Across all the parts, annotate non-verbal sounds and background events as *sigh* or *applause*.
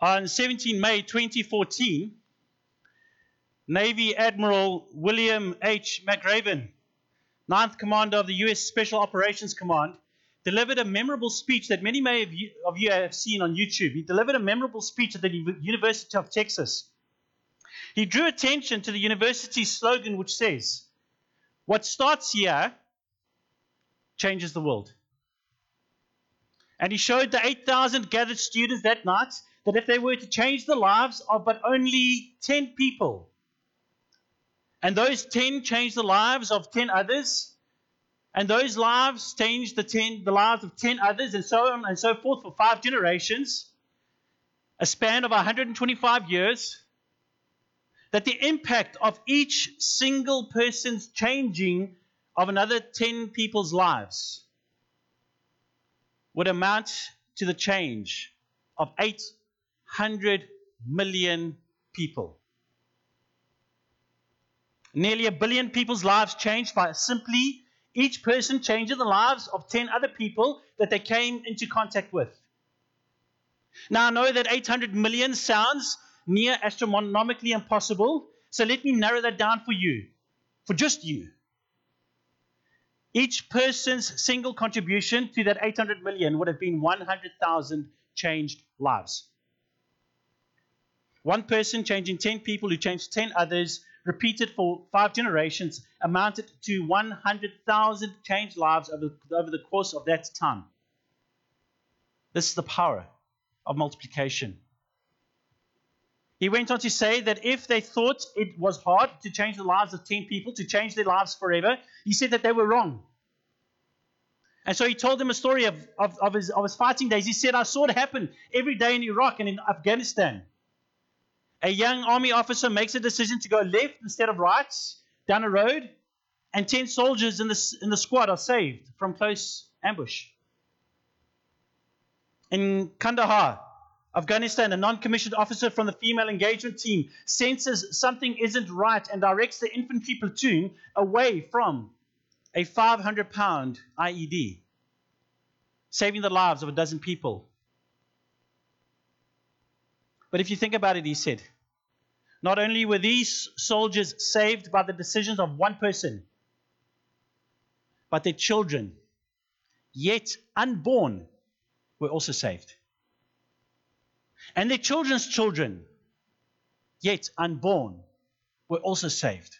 On 17 May 2014, Navy Admiral William H. McRaven, 9th Commander of the U.S. Special Operations Command, delivered a memorable speech that many may have of you have seen on YouTube. He delivered a memorable speech at the University of Texas. He drew attention to the university's slogan, which says, What starts here changes the world. And he showed the 8,000 gathered students that night that if they were to change the lives of but only 10 people, and those 10 changed the lives of 10 others, and those lives changed the, 10, the lives of 10 others, and so on and so forth for five generations, a span of 125 years, that the impact of each single person's changing of another 10 people's lives would amount to the change of 800 million people. Nearly a billion people's lives changed by simply each person changing the lives of 10 other people that they came into contact with. Now, I know that 800 million sounds near astronomically impossible, so let me narrow that down for you, for just you. Each person's single contribution to that 800 million would have been 100,000 changed lives. One person changing 10 people who changed 10 others, repeated for five generations, amounted to 100,000 changed lives over, over the course of that time. This is the power of multiplication. He went on to say that if they thought it was hard to change the lives of 10 people, to change their lives forever, he said that they were wrong. And so he told them a story of, of, of, his, of his fighting days. He said, I saw it happen every day in Iraq and in Afghanistan. A young army officer makes a decision to go left instead of right down a road, and 10 soldiers in the, in the squad are saved from close ambush. In Kandahar, Afghanistan, a non commissioned officer from the female engagement team senses something isn't right and directs the infantry platoon away from a 500 pound IED, saving the lives of a dozen people. But if you think about it, he said, not only were these soldiers saved by the decisions of one person, but their children, yet unborn, were also saved and their children's children, yet unborn, were also saved.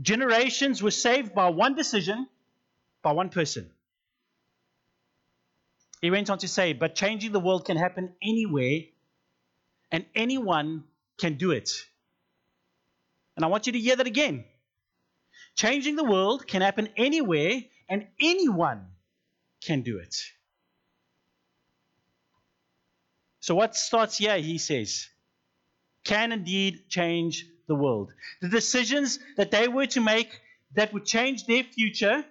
Generations were saved by one decision, by one person. He went on to say, but changing the world can happen anywhere, and anyone can do it. And I want you to hear that again. Changing the world can happen anywhere, and anyone can do it. So, what starts here, he says, can indeed change the world. The decisions that they were to make that would change their future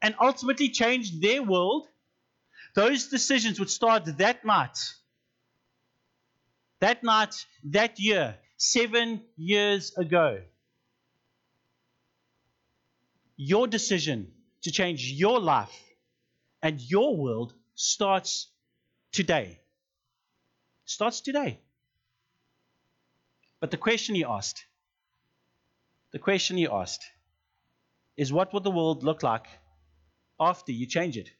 and ultimately change their world, those decisions would start that night. That night, that year, seven years ago. Your decision to change your life and your world starts today starts today. But the question he asked, the question he asked is what will the world look like after you change it?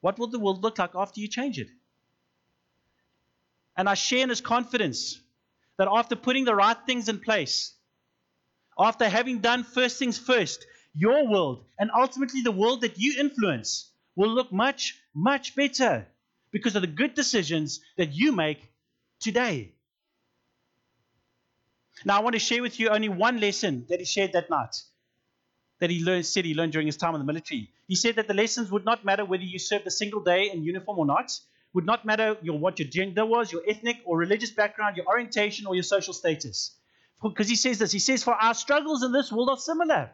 What will the world look like after you change it? And I share in his confidence that after putting the right things in place, after having done first things first, your world and ultimately the world that you influence will look much, much better because of the good decisions that you make today. Now, I want to share with you only one lesson that he shared that night, that he learned, said he learned during his time in the military. He said that the lessons would not matter whether you served a single day in uniform or not, would not matter your, what your gender was, your ethnic or religious background, your orientation, or your social status. Because he says this he says, For our struggles in this world are similar.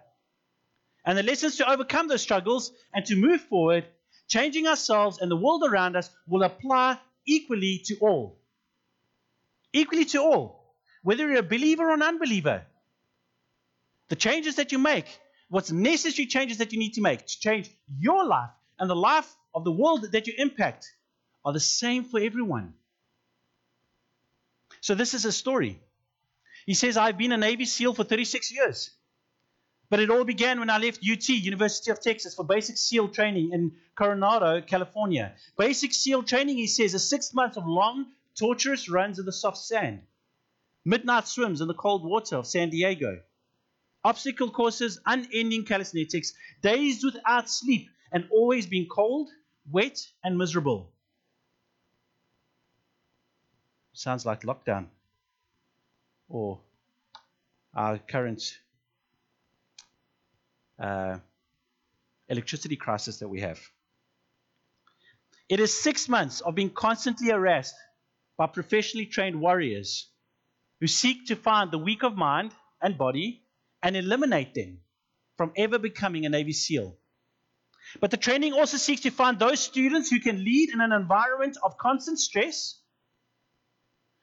And the lessons to overcome those struggles and to move forward changing ourselves and the world around us will apply equally to all. Equally to all, whether you're a believer or an unbeliever. The changes that you make, what's necessary changes that you need to make to change your life and the life of the world that you impact, are the same for everyone. So, this is a story. He says, I've been a Navy SEAL for 36 years. But it all began when I left UT, University of Texas, for basic SEAL training in Coronado, California. Basic SEAL training, he says, is six months of long, torturous runs in the soft sand, midnight swims in the cold water of San Diego, obstacle courses, unending calisthenics, days without sleep, and always being cold, wet, and miserable. Sounds like lockdown or our current uh, electricity crisis that we have. It is six months of being constantly harassed by professionally trained warriors who seek to find the weak of mind and body and eliminate them from ever becoming a Navy SEAL. But the training also seeks to find those students who can lead in an environment of constant stress,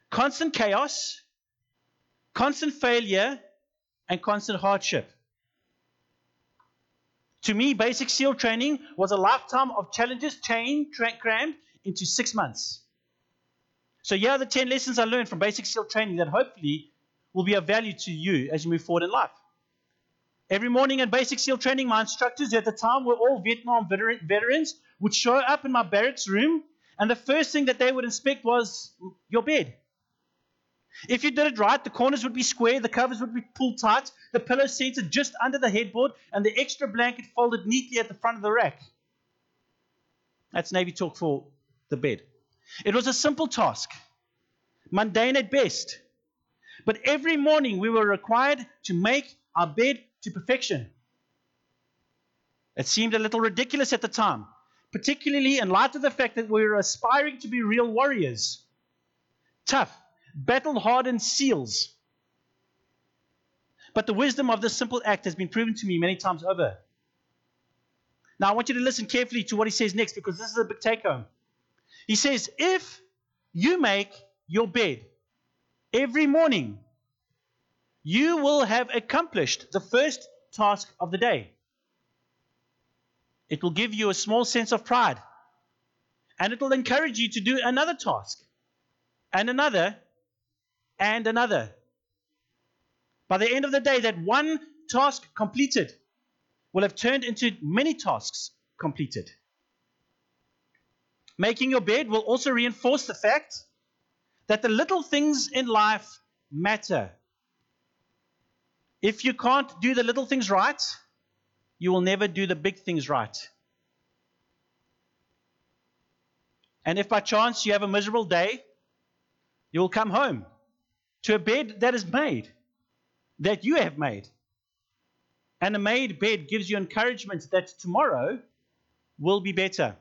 constant chaos, constant failure, and constant hardship. To me, basic SEAL training was a lifetime of challenges chained, crammed into six months. So, here are the 10 lessons I learned from basic SEAL training that hopefully will be of value to you as you move forward in life. Every morning in basic SEAL training, my instructors at the time were all Vietnam veterans, would show up in my barracks room, and the first thing that they would inspect was your bed. If you did it right, the corners would be square, the covers would be pulled tight, the pillow centered just under the headboard, and the extra blanket folded neatly at the front of the rack. That's Navy talk for the bed. It was a simple task, mundane at best. But every morning we were required to make our bed to perfection. It seemed a little ridiculous at the time, particularly in light of the fact that we were aspiring to be real warriors. Tough, battle hardened seals. But the wisdom of this simple act has been proven to me many times over. Now, I want you to listen carefully to what he says next because this is a big take home. He says, If you make your bed every morning, you will have accomplished the first task of the day. It will give you a small sense of pride, and it will encourage you to do another task and another and another. By the end of the day, that one task completed will have turned into many tasks completed. Making your bed will also reinforce the fact that the little things in life matter. If you can't do the little things right, you will never do the big things right. And if by chance you have a miserable day, you will come home to a bed that is made, that you have made. And a made bed gives you encouragement that tomorrow will be better.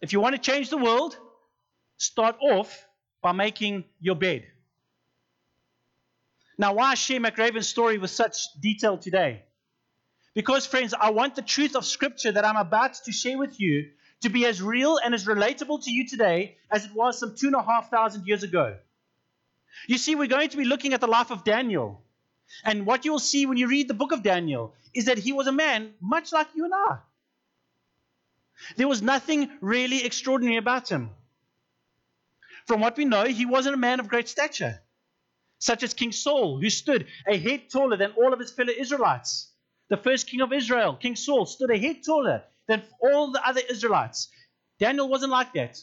If you want to change the world, start off by making your bed. Now, why share McRaven's story with such detail today? Because, friends, I want the truth of Scripture that I'm about to share with you to be as real and as relatable to you today as it was some two and a half thousand years ago. You see, we're going to be looking at the life of Daniel. And what you'll see when you read the book of Daniel is that he was a man much like you and I. There was nothing really extraordinary about him. From what we know, he wasn't a man of great stature, such as King Saul, who stood a head taller than all of his fellow Israelites. The first king of Israel, King Saul, stood a head taller than all the other Israelites. Daniel wasn't like that.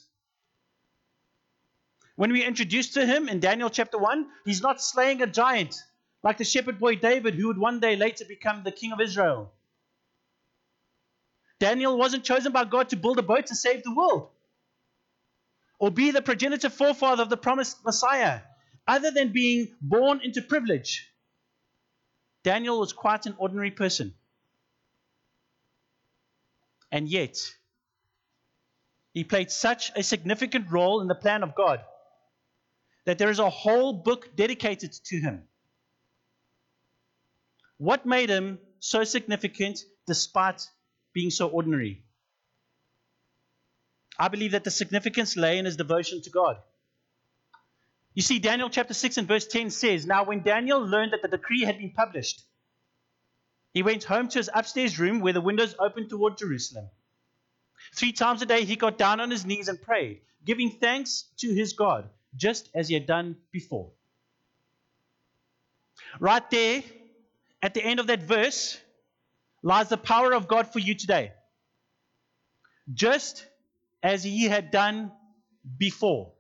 When we introduced to him in Daniel chapter 1, he's not slaying a giant like the shepherd boy David, who would one day later become the king of Israel. Daniel wasn't chosen by God to build a boat to save the world or be the progenitor forefather of the promised Messiah, other than being born into privilege. Daniel was quite an ordinary person. And yet, he played such a significant role in the plan of God that there is a whole book dedicated to him. What made him so significant despite being so ordinary? I believe that the significance lay in his devotion to God. You see, Daniel chapter 6 and verse 10 says Now, when Daniel learned that the decree had been published, he went home to his upstairs room where the windows opened toward Jerusalem. Three times a day he got down on his knees and prayed, giving thanks to his God, just as he had done before. Right there, at the end of that verse, lies the power of God for you today. Just as he had done before.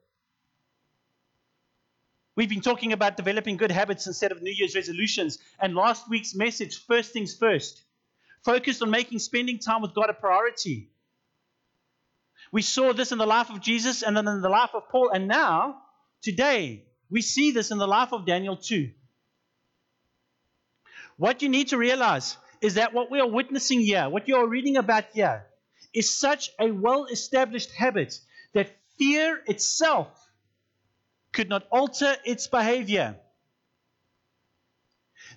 We've been talking about developing good habits instead of New Year's resolutions. And last week's message, first things first, focused on making spending time with God a priority. We saw this in the life of Jesus and then in the life of Paul. And now, today, we see this in the life of Daniel too. What you need to realize is that what we are witnessing here, what you are reading about here, is such a well established habit that fear itself could not alter its behavior.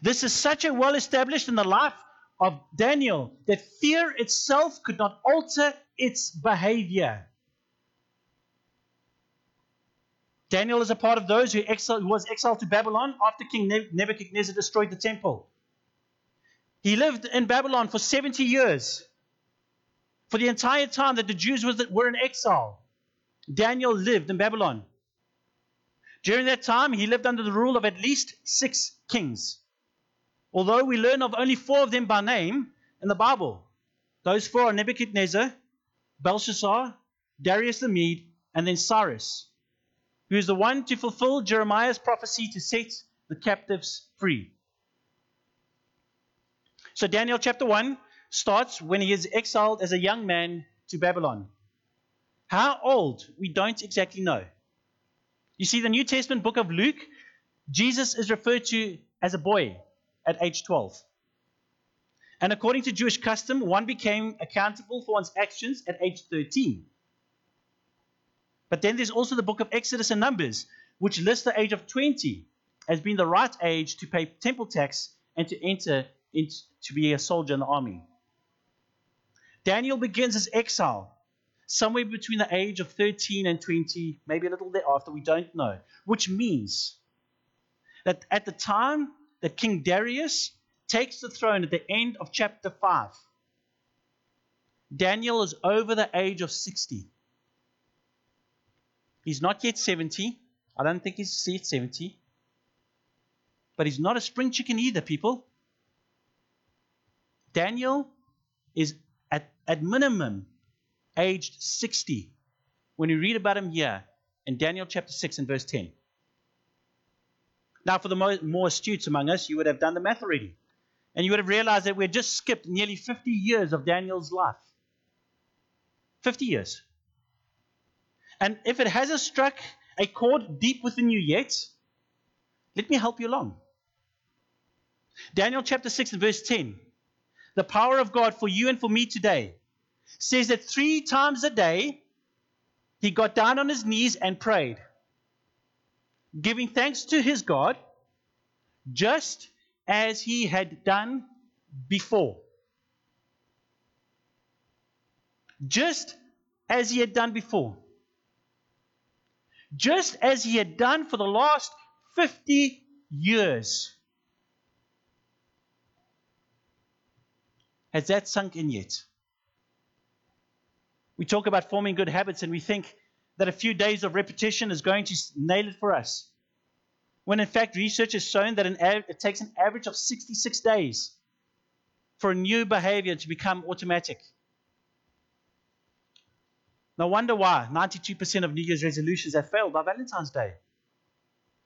This is such a well established in the life of Daniel that fear itself could not alter its behavior. Daniel is a part of those who, exiled, who was exiled to Babylon after King Nebuchadnezzar destroyed the temple. He lived in Babylon for 70 years. For the entire time that the Jews were in exile, Daniel lived in Babylon. During that time, he lived under the rule of at least six kings. Although we learn of only four of them by name in the Bible. Those four are Nebuchadnezzar, Belshazzar, Darius the Mede, and then Cyrus, who is the one to fulfill Jeremiah's prophecy to set the captives free. So, Daniel chapter 1 starts when he is exiled as a young man to Babylon. How old? We don't exactly know. You see, the New Testament book of Luke, Jesus is referred to as a boy at age 12. And according to Jewish custom, one became accountable for one's actions at age 13. But then there's also the book of Exodus and Numbers, which lists the age of 20 as being the right age to pay temple tax and to enter into, to be a soldier in the army. Daniel begins his exile somewhere between the age of 13 and 20, maybe a little bit after, we don't know, which means that at the time that King Darius takes the throne at the end of chapter 5, Daniel is over the age of 60. He's not yet 70. I don't think he's yet 70. But he's not a spring chicken either, people. Daniel is at, at minimum aged 60 when you read about him here in Daniel chapter 6 and verse 10. Now, for the more, more astute among us, you would have done the math already. And you would have realized that we had just skipped nearly 50 years of Daniel's life. 50 years. And if it hasn't struck a chord deep within you yet, let me help you along. Daniel chapter 6 and verse 10. The power of God for you and for me today says that three times a day he got down on his knees and prayed, giving thanks to his God, just as he had done before. Just as he had done before. Just as he had done for the last 50 years. Has that sunk in yet? We talk about forming good habits and we think that a few days of repetition is going to nail it for us. When in fact, research has shown that av- it takes an average of 66 days for a new behavior to become automatic. No wonder why 92% of New Year's resolutions have failed by Valentine's Day.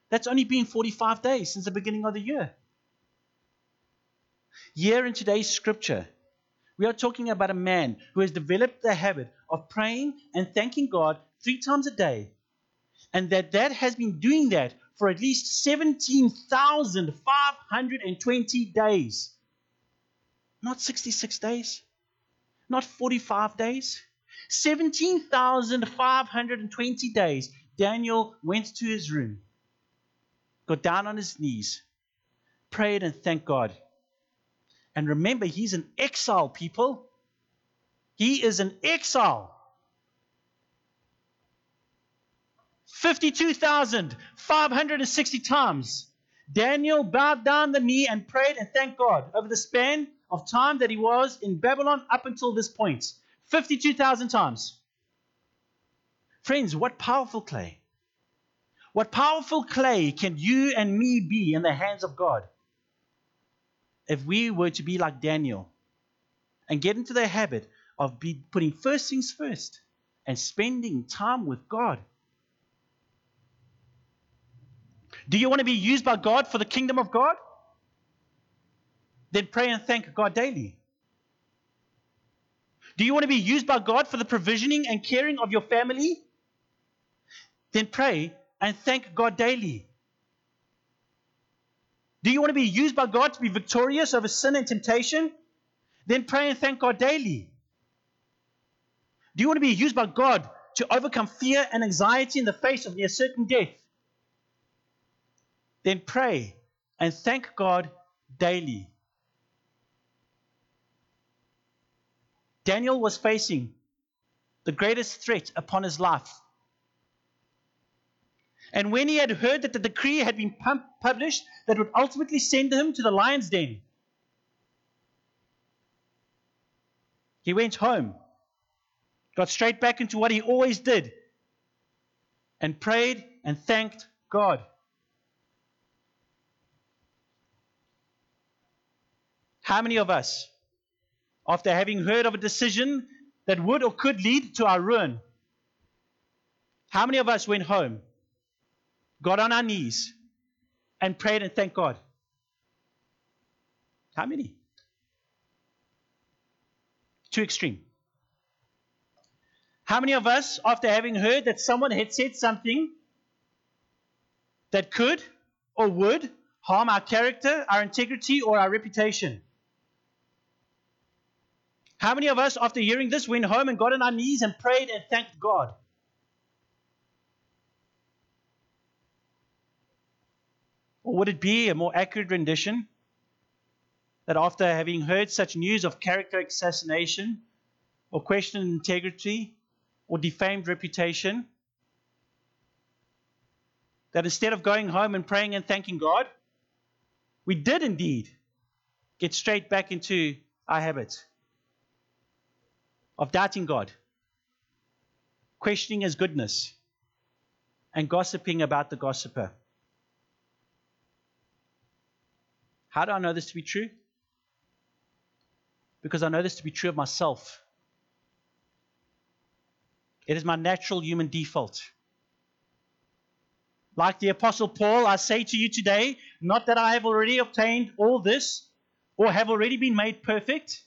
That's only been 45 days since the beginning of the year. Here in today's scripture, we are talking about a man who has developed the habit of praying and thanking God three times a day. And that that has been doing that for at least 17,520 days. Not 66 days, not 45 days. 17,520 days. Daniel went to his room, got down on his knees, prayed, and thanked God. And remember, he's an exile, people. He is an exile. 52,560 times. Daniel bowed down the knee and prayed and thanked God over the span of time that he was in Babylon up until this point. 52,000 times. Friends, what powerful clay. What powerful clay can you and me be in the hands of God if we were to be like Daniel and get into the habit of be putting first things first and spending time with God? Do you want to be used by God for the kingdom of God? Then pray and thank God daily. Do you want to be used by God for the provisioning and caring of your family? Then pray and thank God daily. Do you want to be used by God to be victorious over sin and temptation? Then pray and thank God daily. Do you want to be used by God to overcome fear and anxiety in the face of near certain death? Then pray and thank God daily. Daniel was facing the greatest threat upon his life. And when he had heard that the decree had been published that would ultimately send him to the lion's den, he went home, got straight back into what he always did, and prayed and thanked God. How many of us after having heard of a decision that would or could lead to our ruin. How many of us went home, got on our knees, and prayed and thanked God? How many? Too extreme. How many of us, after having heard that someone had said something that could or would harm our character, our integrity, or our reputation, how many of us, after hearing this, went home and got on our knees and prayed and thanked God? Or would it be a more accurate rendition that after having heard such news of character assassination, or questioned integrity, or defamed reputation, that instead of going home and praying and thanking God, we did indeed get straight back into our habits? of doubting God, questioning His goodness, and gossiping about the gossiper. How do I know this to be true? Because I know this to be true of myself. It is my natural human default. Like the Apostle Paul, I say to you today, not that I have already obtained all this or have already been made perfect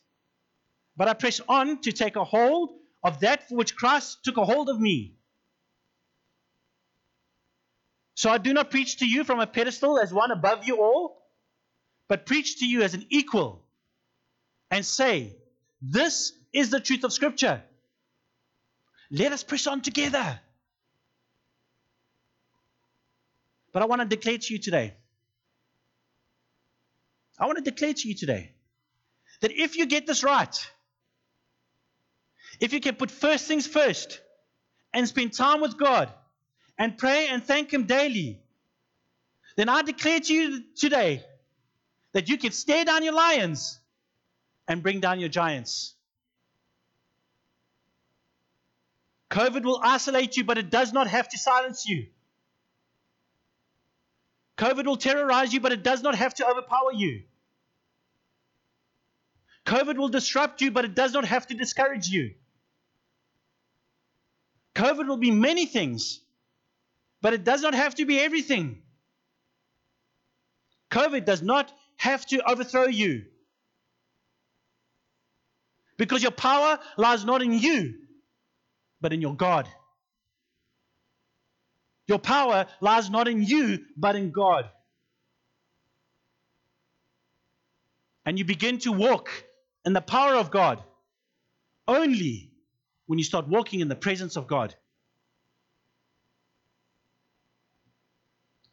but I press on to take a hold of that for which Christ took a hold of me. So I do not preach to you from a pedestal as one above you all, but preach to you as an equal and say, This is the truth of Scripture. Let us press on together. But I want to declare to you today. I want to declare to you today that if you get this right, if you can put first things first and spend time with God and pray and thank Him daily, then I declare to you today that you can stare down your lions and bring down your giants. COVID will isolate you, but it does not have to silence you. COVID will terrorize you, but it does not have to overpower you. COVID will disrupt you, but it does not have to discourage you. COVID will be many things, but it does not have to be everything. COVID does not have to overthrow you. Because your power lies not in you, but in your God. Your power lies not in you, but in God. And you begin to walk in the power of God only when you start walking in the presence of God.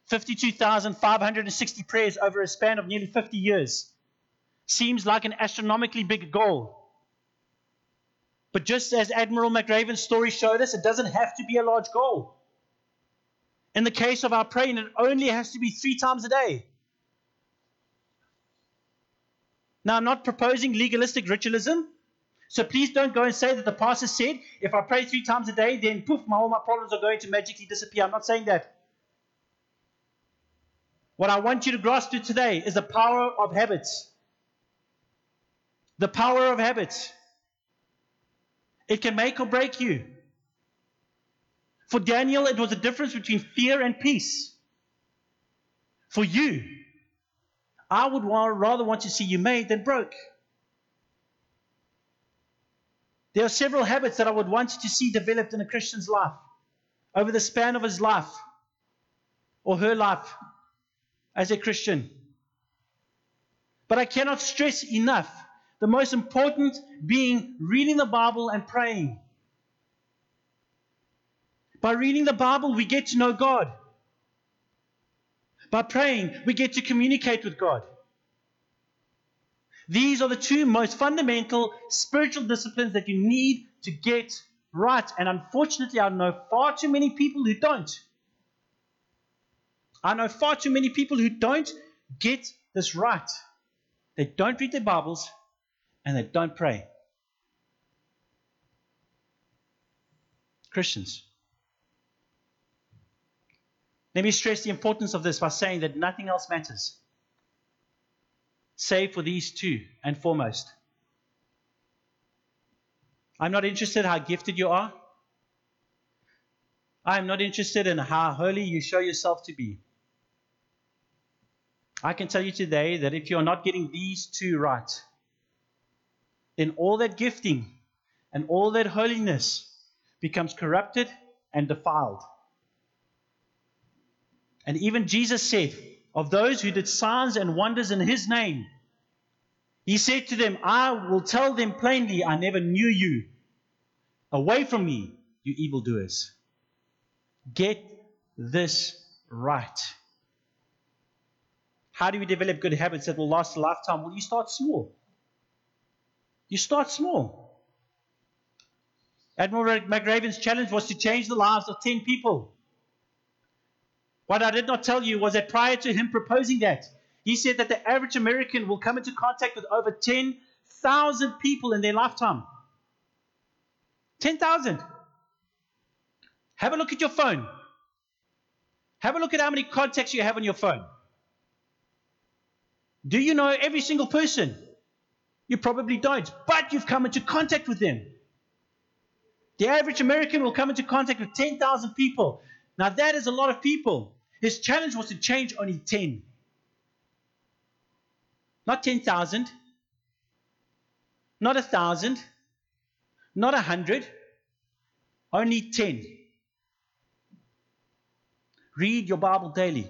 52,560 prayers over a span of nearly 50 years seems like an astronomically big goal. But just as Admiral McRaven's story showed us, it doesn't have to be a large goal. In the case of our praying, it only has to be three times a day. Now, I'm not proposing legalistic ritualism So please don't go and say that the pastor said, if I pray three times a day, then poof, my, all my problems are going to magically disappear. I'm not saying that. What I want you to grasp to today is the power of habits. The power of habits. It can make or break you. For Daniel, it was a difference between fear and peace. For you, I would rather want to see you made than broke. There are several habits that I would want to see developed in a Christian's life over the span of his life or her life as a Christian. But I cannot stress enough the most important being reading the Bible and praying. By reading the Bible, we get to know God. By praying, we get to communicate with God. These are the two most fundamental spiritual disciplines that you need to get right. And unfortunately, I know far too many people who don't. I know far too many people who don't get this right. They don't read their Bibles and they don't pray. Christians. Let me stress the importance of this by saying that nothing else matters save for these two and foremost. I'm not interested how gifted you are. I'm not interested in how holy you show yourself to be. I can tell you today that if you're not getting these two right, then all that gifting and all that holiness becomes corrupted and defiled. And even Jesus said, of those who did signs and wonders in his name, he said to them, I will tell them plainly, I never knew you. Away from me, you evildoers. Get this right. How do we develop good habits that will last a lifetime? Well, you start small. You start small. Admiral McRaven's challenge was to change the lives of 10 people. What I did not tell you was that prior to him proposing that, he said that the average American will come into contact with over 10,000 people in their lifetime. 10,000. Have a look at your phone. Have a look at how many contacts you have on your phone. Do you know every single person? You probably don't, but you've come into contact with them. The average American will come into contact with 10,000 people. Now, that is a lot of people. His challenge was to change only 10. Not 10,000, not a 1,000, not a 100, only 10. Read your Bible daily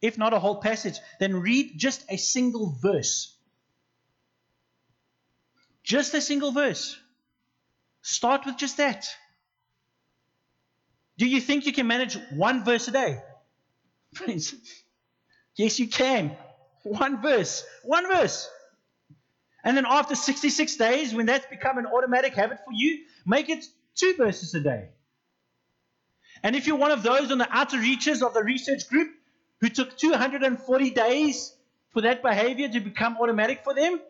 if not a whole passage, then read just a single verse. Just a single verse. Start with just that. Do you think you can manage one verse a day? Friends, yes, you can. One verse. One verse. And then after 66 days, when that's become an automatic habit for you, make it two verses a day. And if you're one of those on the outer reaches of the research group, who took 240 days for that behavior to become automatic for them,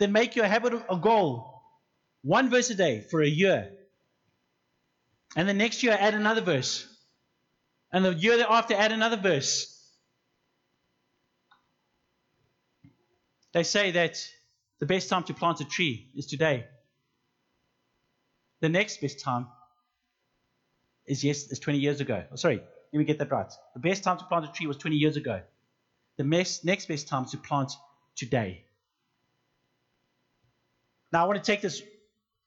then make your habit a goal. One verse a day for a year. And the next year, add another verse. And the year after, add another verse. They say that the best time to plant a tree is today. The next best time is yes, is 20 years ago. Oh, sorry, let me get that right. The best time to plant a tree was 20 years ago. The next, best time to plant today. Now, I want to take this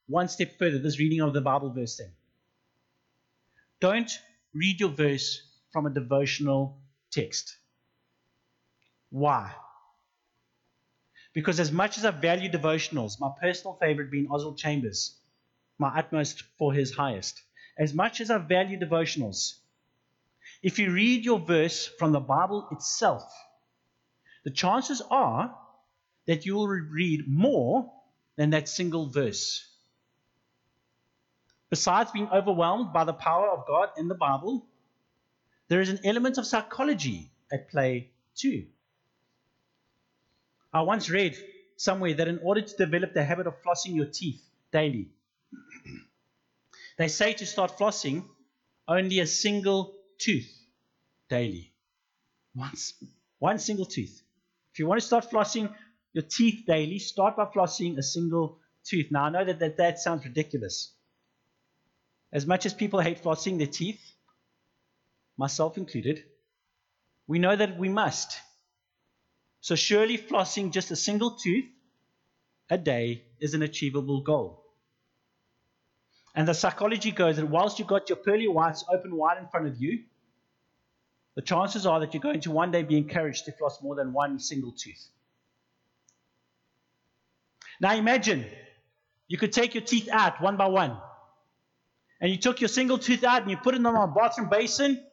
one step further, this reading of the Bible verse thing. Don't read your verse from a devotional text. Why? Because as much as I value devotionals, my personal favorite being Oswald Chambers, my utmost for his highest, as much as I value devotionals, if you read your verse from the Bible itself, the chances are that you will read more than that single verse. Besides being overwhelmed by the power of God in the Bible, there is an element of psychology at play too. I once read somewhere that in order to develop the habit of flossing your teeth daily, they say to start flossing only a single tooth daily. Once, one single tooth. If you want to start flossing your teeth daily, start by flossing a single tooth. Now, I know that that, that sounds ridiculous. As much as people hate flossing their teeth, myself included, we know that we must. So, surely flossing just a single tooth a day is an achievable goal. And the psychology goes that whilst you've got your pearly whites open wide in front of you, the chances are that you're going to one day be encouraged to floss more than one single tooth. Now imagine you could take your teeth out one by one. And you took your single tooth out and you put it in a bathroom basin.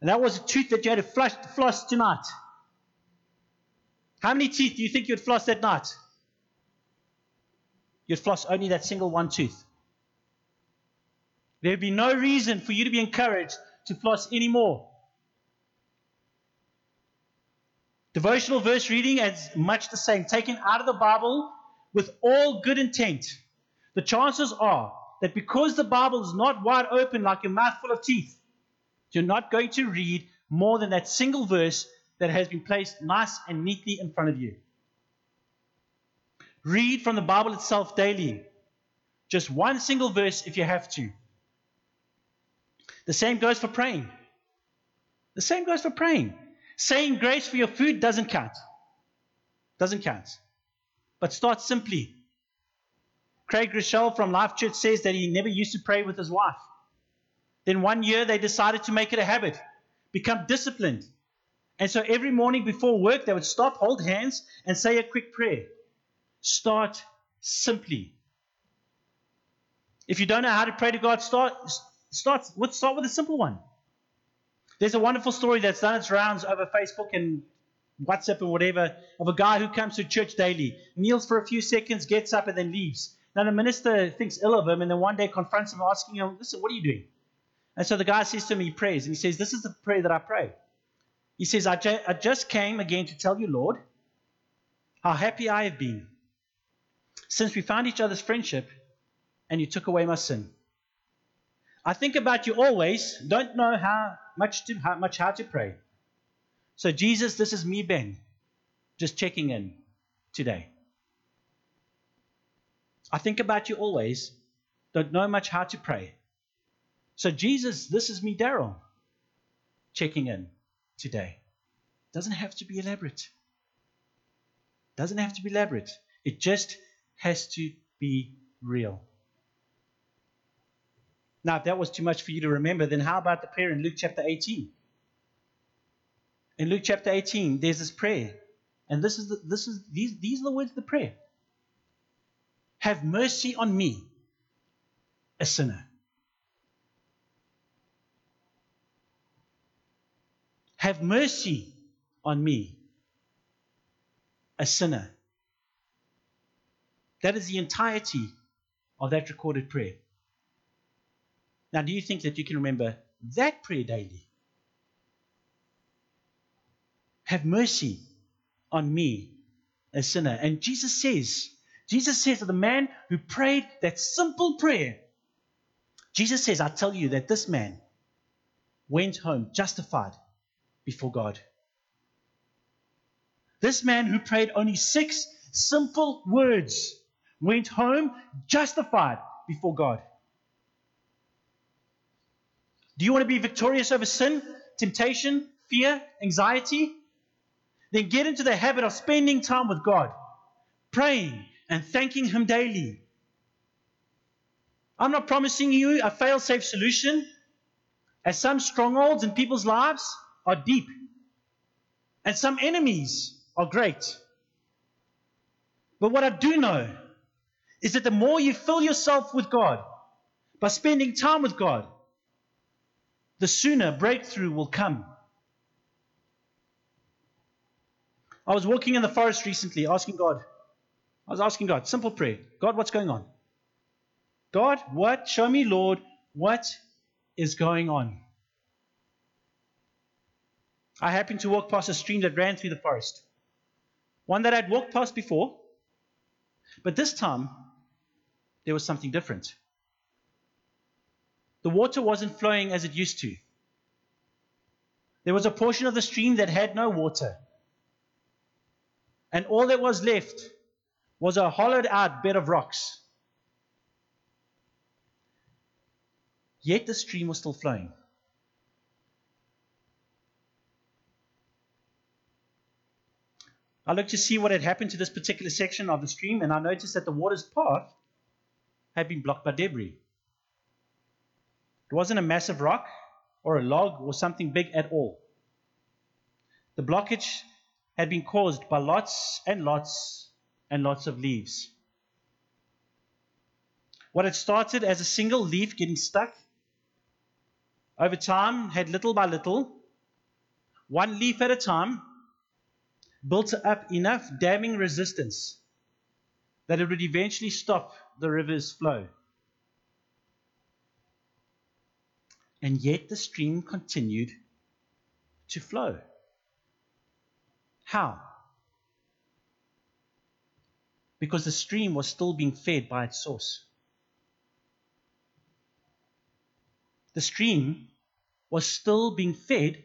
And that was a tooth that you had to flush, floss tonight. How many teeth do you think you'd floss that night? You'd floss only that single one tooth. There'd be no reason for you to be encouraged to floss anymore. Devotional verse reading is much the same, taken out of the Bible with all good intent. The chances are that because the Bible is not wide open like a mouthful of teeth, you're not going to read more than that single verse that has been placed nice and neatly in front of you. Read from the Bible itself daily. Just one single verse if you have to. The same goes for praying. The same goes for praying. Saying grace for your food doesn't count. Doesn't count. But start simply. Craig Groeschel from Life Church says that he never used to pray with his wife. Then one year they decided to make it a habit, become disciplined. And so every morning before work, they would stop, hold hands, and say a quick prayer. Start simply. If you don't know how to pray to God, start Start start with a simple one. There's a wonderful story that's done its rounds over Facebook and WhatsApp and whatever of a guy who comes to church daily, kneels for a few seconds, gets up, and then leaves. Now the minister thinks ill of him and then one day confronts him, asking him, Listen, what are you doing? And so the guy says to him, He prays, and he says, This is the prayer that I pray. He says, I, ju- I just came again to tell you, Lord, how happy I have been since we found each other's friendship and you took away my sin. I think about you always, don't know how much to how much how to pray. So Jesus, this is me, Ben, just checking in today. I think about you always, don't know much how to pray. So Jesus, this is me, Daryl, checking in today. Doesn't have to be elaborate. Doesn't have to be elaborate. It just has to be real. Now, if that was too much for you to remember, then how about the prayer in Luke chapter 18? In Luke chapter 18, there's this prayer. And this is the, this is these these are the words of the prayer. Have mercy on me, a sinner. Have mercy on me, a sinner. That is the entirety of that recorded prayer. Now, do you think that you can remember that prayer daily? Have mercy on me, a sinner. And Jesus says, Jesus says to the man who prayed that simple prayer, Jesus says, I tell you that this man went home justified before God. This man who prayed only six simple words went home justified before God. Do you want to be victorious over sin, temptation, fear, anxiety? Then get into the habit of spending time with God, praying and thanking Him daily. I'm not promising you a fail safe solution, as some strongholds in people's lives are deep, and some enemies are great. But what I do know is that the more you fill yourself with God by spending time with God, the sooner breakthrough will come. I was walking in the forest recently asking God, I was asking God, simple prayer God, what's going on? God, what? Show me, Lord, what is going on? I happened to walk past a stream that ran through the forest. one that I'd walked past before, but this time there was something different. The water wasn't flowing as it used to. There was a portion of the stream that had no water. And all that was left was a hollowed out bed of rocks. Yet the stream was still flowing. I looked to see what had happened to this particular section of the stream, and I noticed that the water's path had been blocked by debris. It wasn't a massive rock or a log or something big at all. The blockage had been caused by lots and lots and lots of leaves. What had started as a single leaf getting stuck over time had little by little, one leaf at a time, built up enough damming resistance that it would eventually stop the river's flow. And yet the stream continued to flow. How? Because the stream was still being fed by its source. The stream was still being fed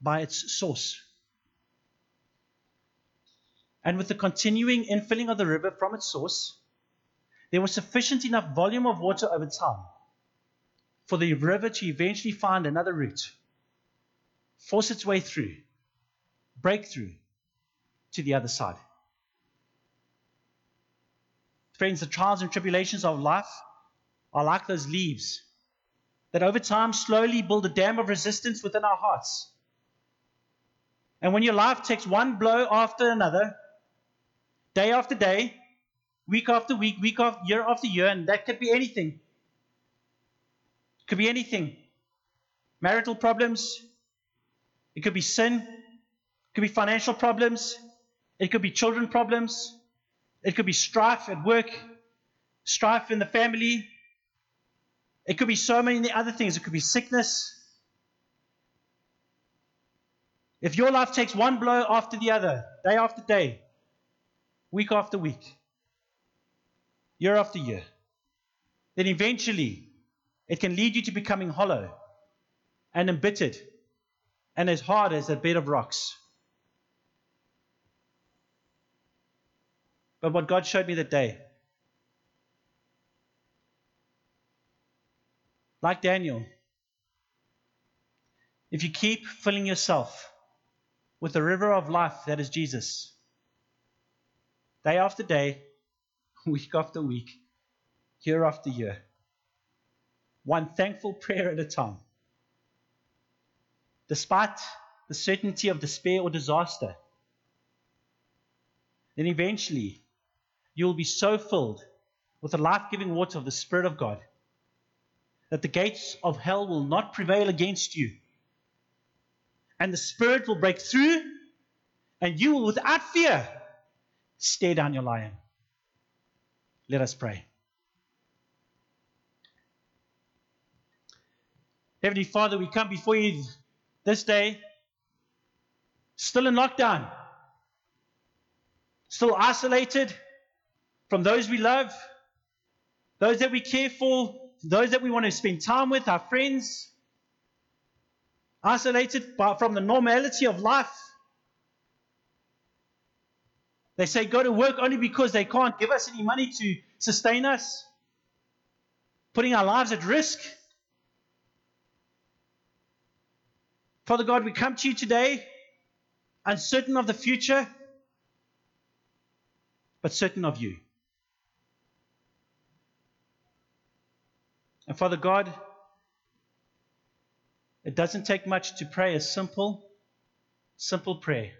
by its source. And with the continuing infilling of the river from its source, there was sufficient enough volume of water over time for the river to eventually find another route, force its way through, break through to the other side. Friends, the trials and tribulations of life are like those leaves that over time slowly build a dam of resistance within our hearts. And when your life takes one blow after another, day after day, week after week, week after year after year, and that could be anything. It could be anything. Marital problems. It could be sin. It could be financial problems. It could be children problems. It could be strife at work, strife in the family. It could be so many other things. It could be sickness. If your life takes one blow after the other, day after day, week after week, year after year, then eventually it can lead you to becoming hollow and embittered and as hard as a bed of rocks. But what God showed me that day, like Daniel, if you keep filling yourself with the river of life that is Jesus, day after day, *laughs* week after week, year after year. One thankful prayer at a time. Despite the certainty of despair or disaster, then eventually you will be so filled with the life giving water of the Spirit of God that the gates of hell will not prevail against you. And the Spirit will break through, and you will, without fear, stare down your lion. Let us pray. Heavenly Father, we come before you this day, still in lockdown, still isolated from those we love, those that we care for, those that we want to spend time with, our friends, isolated from the normality of life. They say go to work only because they can't give us any money to sustain us, putting our lives at risk. Father God, we come to you today uncertain of the future, but certain of you. And Father God, it doesn't take much to pray a simple, simple prayer.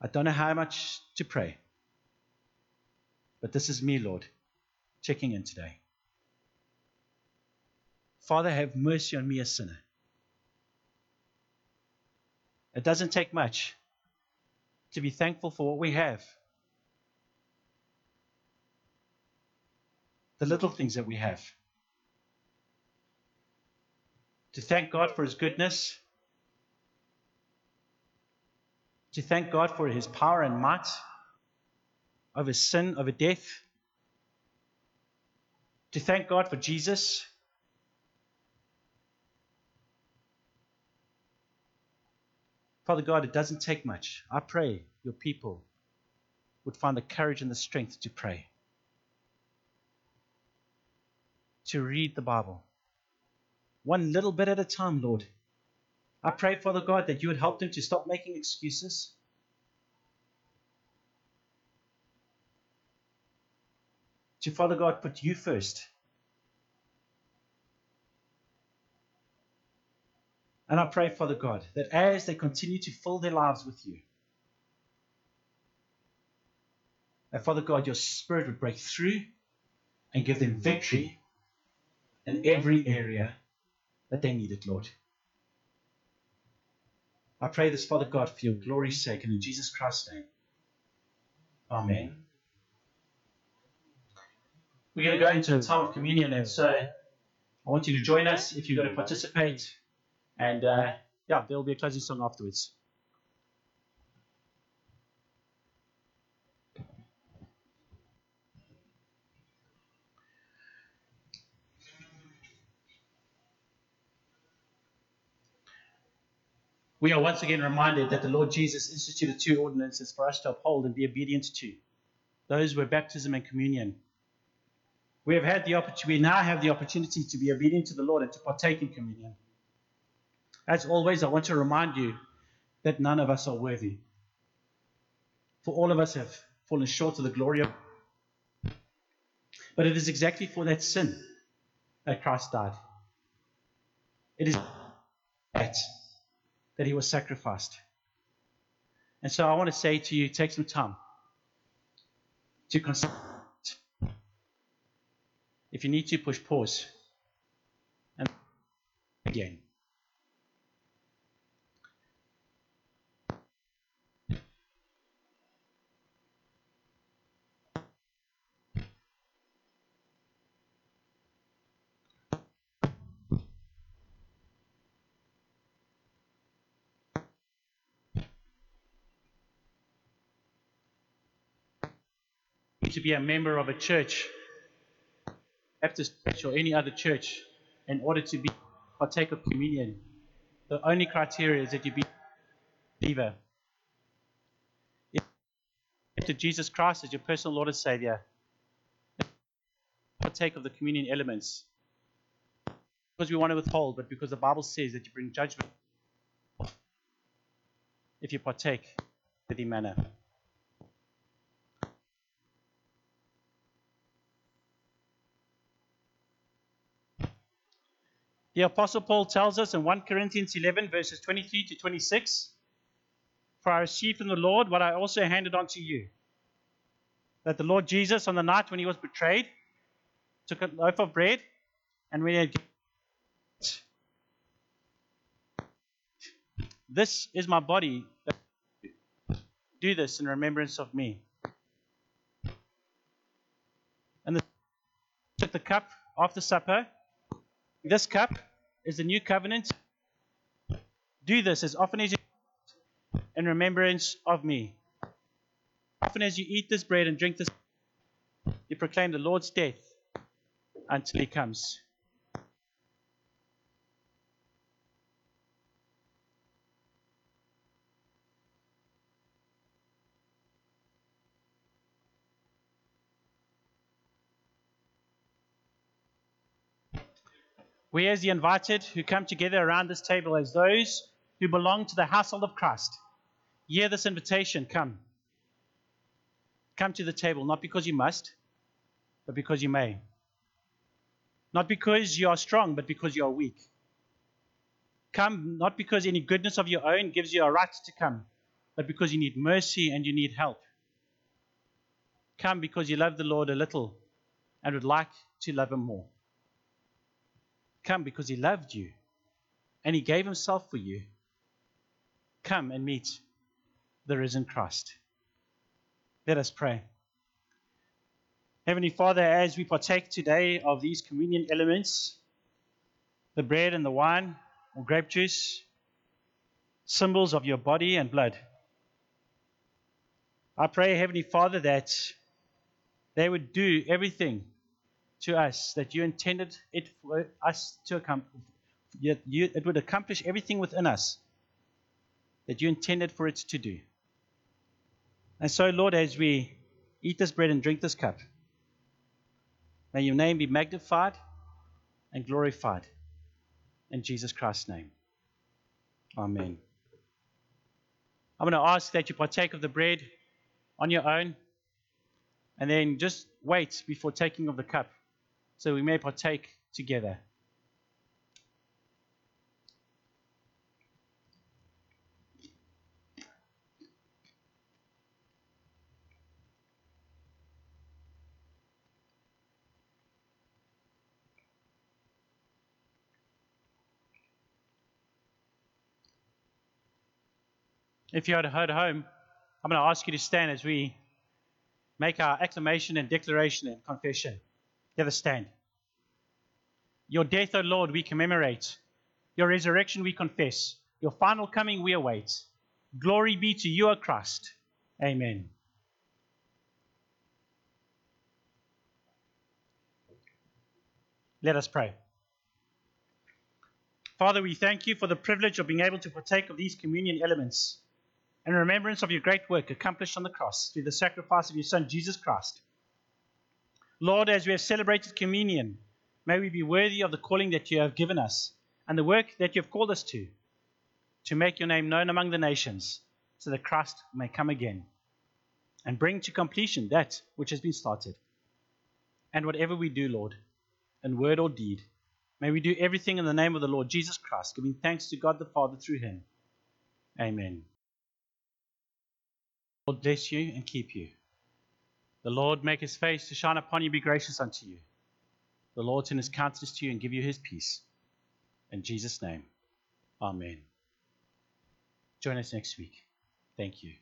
I don't know how much to pray. But this is me, Lord, checking in today. Father, have mercy on me, a sinner. It doesn't take much to be thankful for what we have. The little things that we have. to thank God for His goodness, to thank God for His power and might over sin, over death, to thank God for Jesus. Father God, it doesn't take much. I pray your people would find the courage and the strength to pray, to read the Bible, one little bit at a time, Lord. I pray, Father God, that you would help them to stop making excuses. To, Father God, put you first. And I pray, Father God, that as they continue to fill their lives with you, that Father God, your Spirit would break through and give them victory in every area that they need it, Lord. I pray this, Father God, for your glory's sake and in Jesus Christ's name. Amen. We're going to go into a time of communion, and so I want you to join us if you're going to participate. And uh, yeah, there will be a closing song afterwards. We are once again reminded that the Lord Jesus instituted two ordinances for us to uphold and be obedient to. Those were baptism and communion. We have had the opportunity, we now have the opportunity to be obedient to the Lord and to partake in communion. As always, I want to remind you that none of us are worthy. For all of us have fallen short of the glory of But it is exactly for that sin that Christ died. It is that that he was sacrificed. And so I want to say to you, take some time to consider. If you need to, push pause and again. to be a member of a church, Baptist church or any other church, in order to be partake of communion. The only criteria is that you be a believer. To Jesus Christ as your personal Lord and Savior, partake of the communion elements. Because we want to withhold, but because the Bible says that you bring judgment if you partake in the manner. The Apostle Paul tells us in 1 Corinthians 11, verses 23 to 26 For I received from the Lord what I also handed on to you. That the Lord Jesus, on the night when he was betrayed, took a loaf of bread, and when he had This is my body. Do this in remembrance of me. And the, took the cup after supper this cup is the new covenant. Do this as often as you in remembrance of me. Often as you eat this bread and drink this, you proclaim the Lord's death until he comes. We as the invited who come together around this table as those who belong to the household of Christ, hear this invitation come. Come to the table, not because you must, but because you may. Not because you are strong, but because you are weak. Come not because any goodness of your own gives you a right to come, but because you need mercy and you need help. Come because you love the Lord a little and would like to love Him more come because he loved you and he gave himself for you. Come and meet the risen Christ. Let us pray. Heavenly Father, as we partake today of these communion elements, the bread and the wine, or grape juice, symbols of your body and blood. I pray, Heavenly Father, that they would do everything to us that you intended it for us to accomplish. Yet it would accomplish everything within us that you intended for it to do. And so, Lord, as we eat this bread and drink this cup, may your name be magnified and glorified. In Jesus Christ's name. Amen. I'm going to ask that you partake of the bread on your own and then just wait before taking of the cup so we may partake together. If you're at home, I'm going to ask you to stand as we make our acclamation and declaration and confession. Together stand. Your death, O Lord, we commemorate. Your resurrection we confess. Your final coming we await. Glory be to you, O Christ. Amen. Let us pray. Father, we thank you for the privilege of being able to partake of these communion elements in remembrance of your great work accomplished on the cross through the sacrifice of your Son, Jesus Christ. Lord, as we have celebrated communion, may we be worthy of the calling that you have given us and the work that you have called us to, to make your name known among the nations, so that Christ may come again and bring to completion that which has been started. And whatever we do, Lord, in word or deed, may we do everything in the name of the Lord Jesus Christ, giving thanks to God the Father through him. Amen. Lord bless you and keep you. The Lord make his face to shine upon you, be gracious unto you. The Lord turn his countenance to you and give you his peace. In Jesus' name, Amen. Join us next week. Thank you.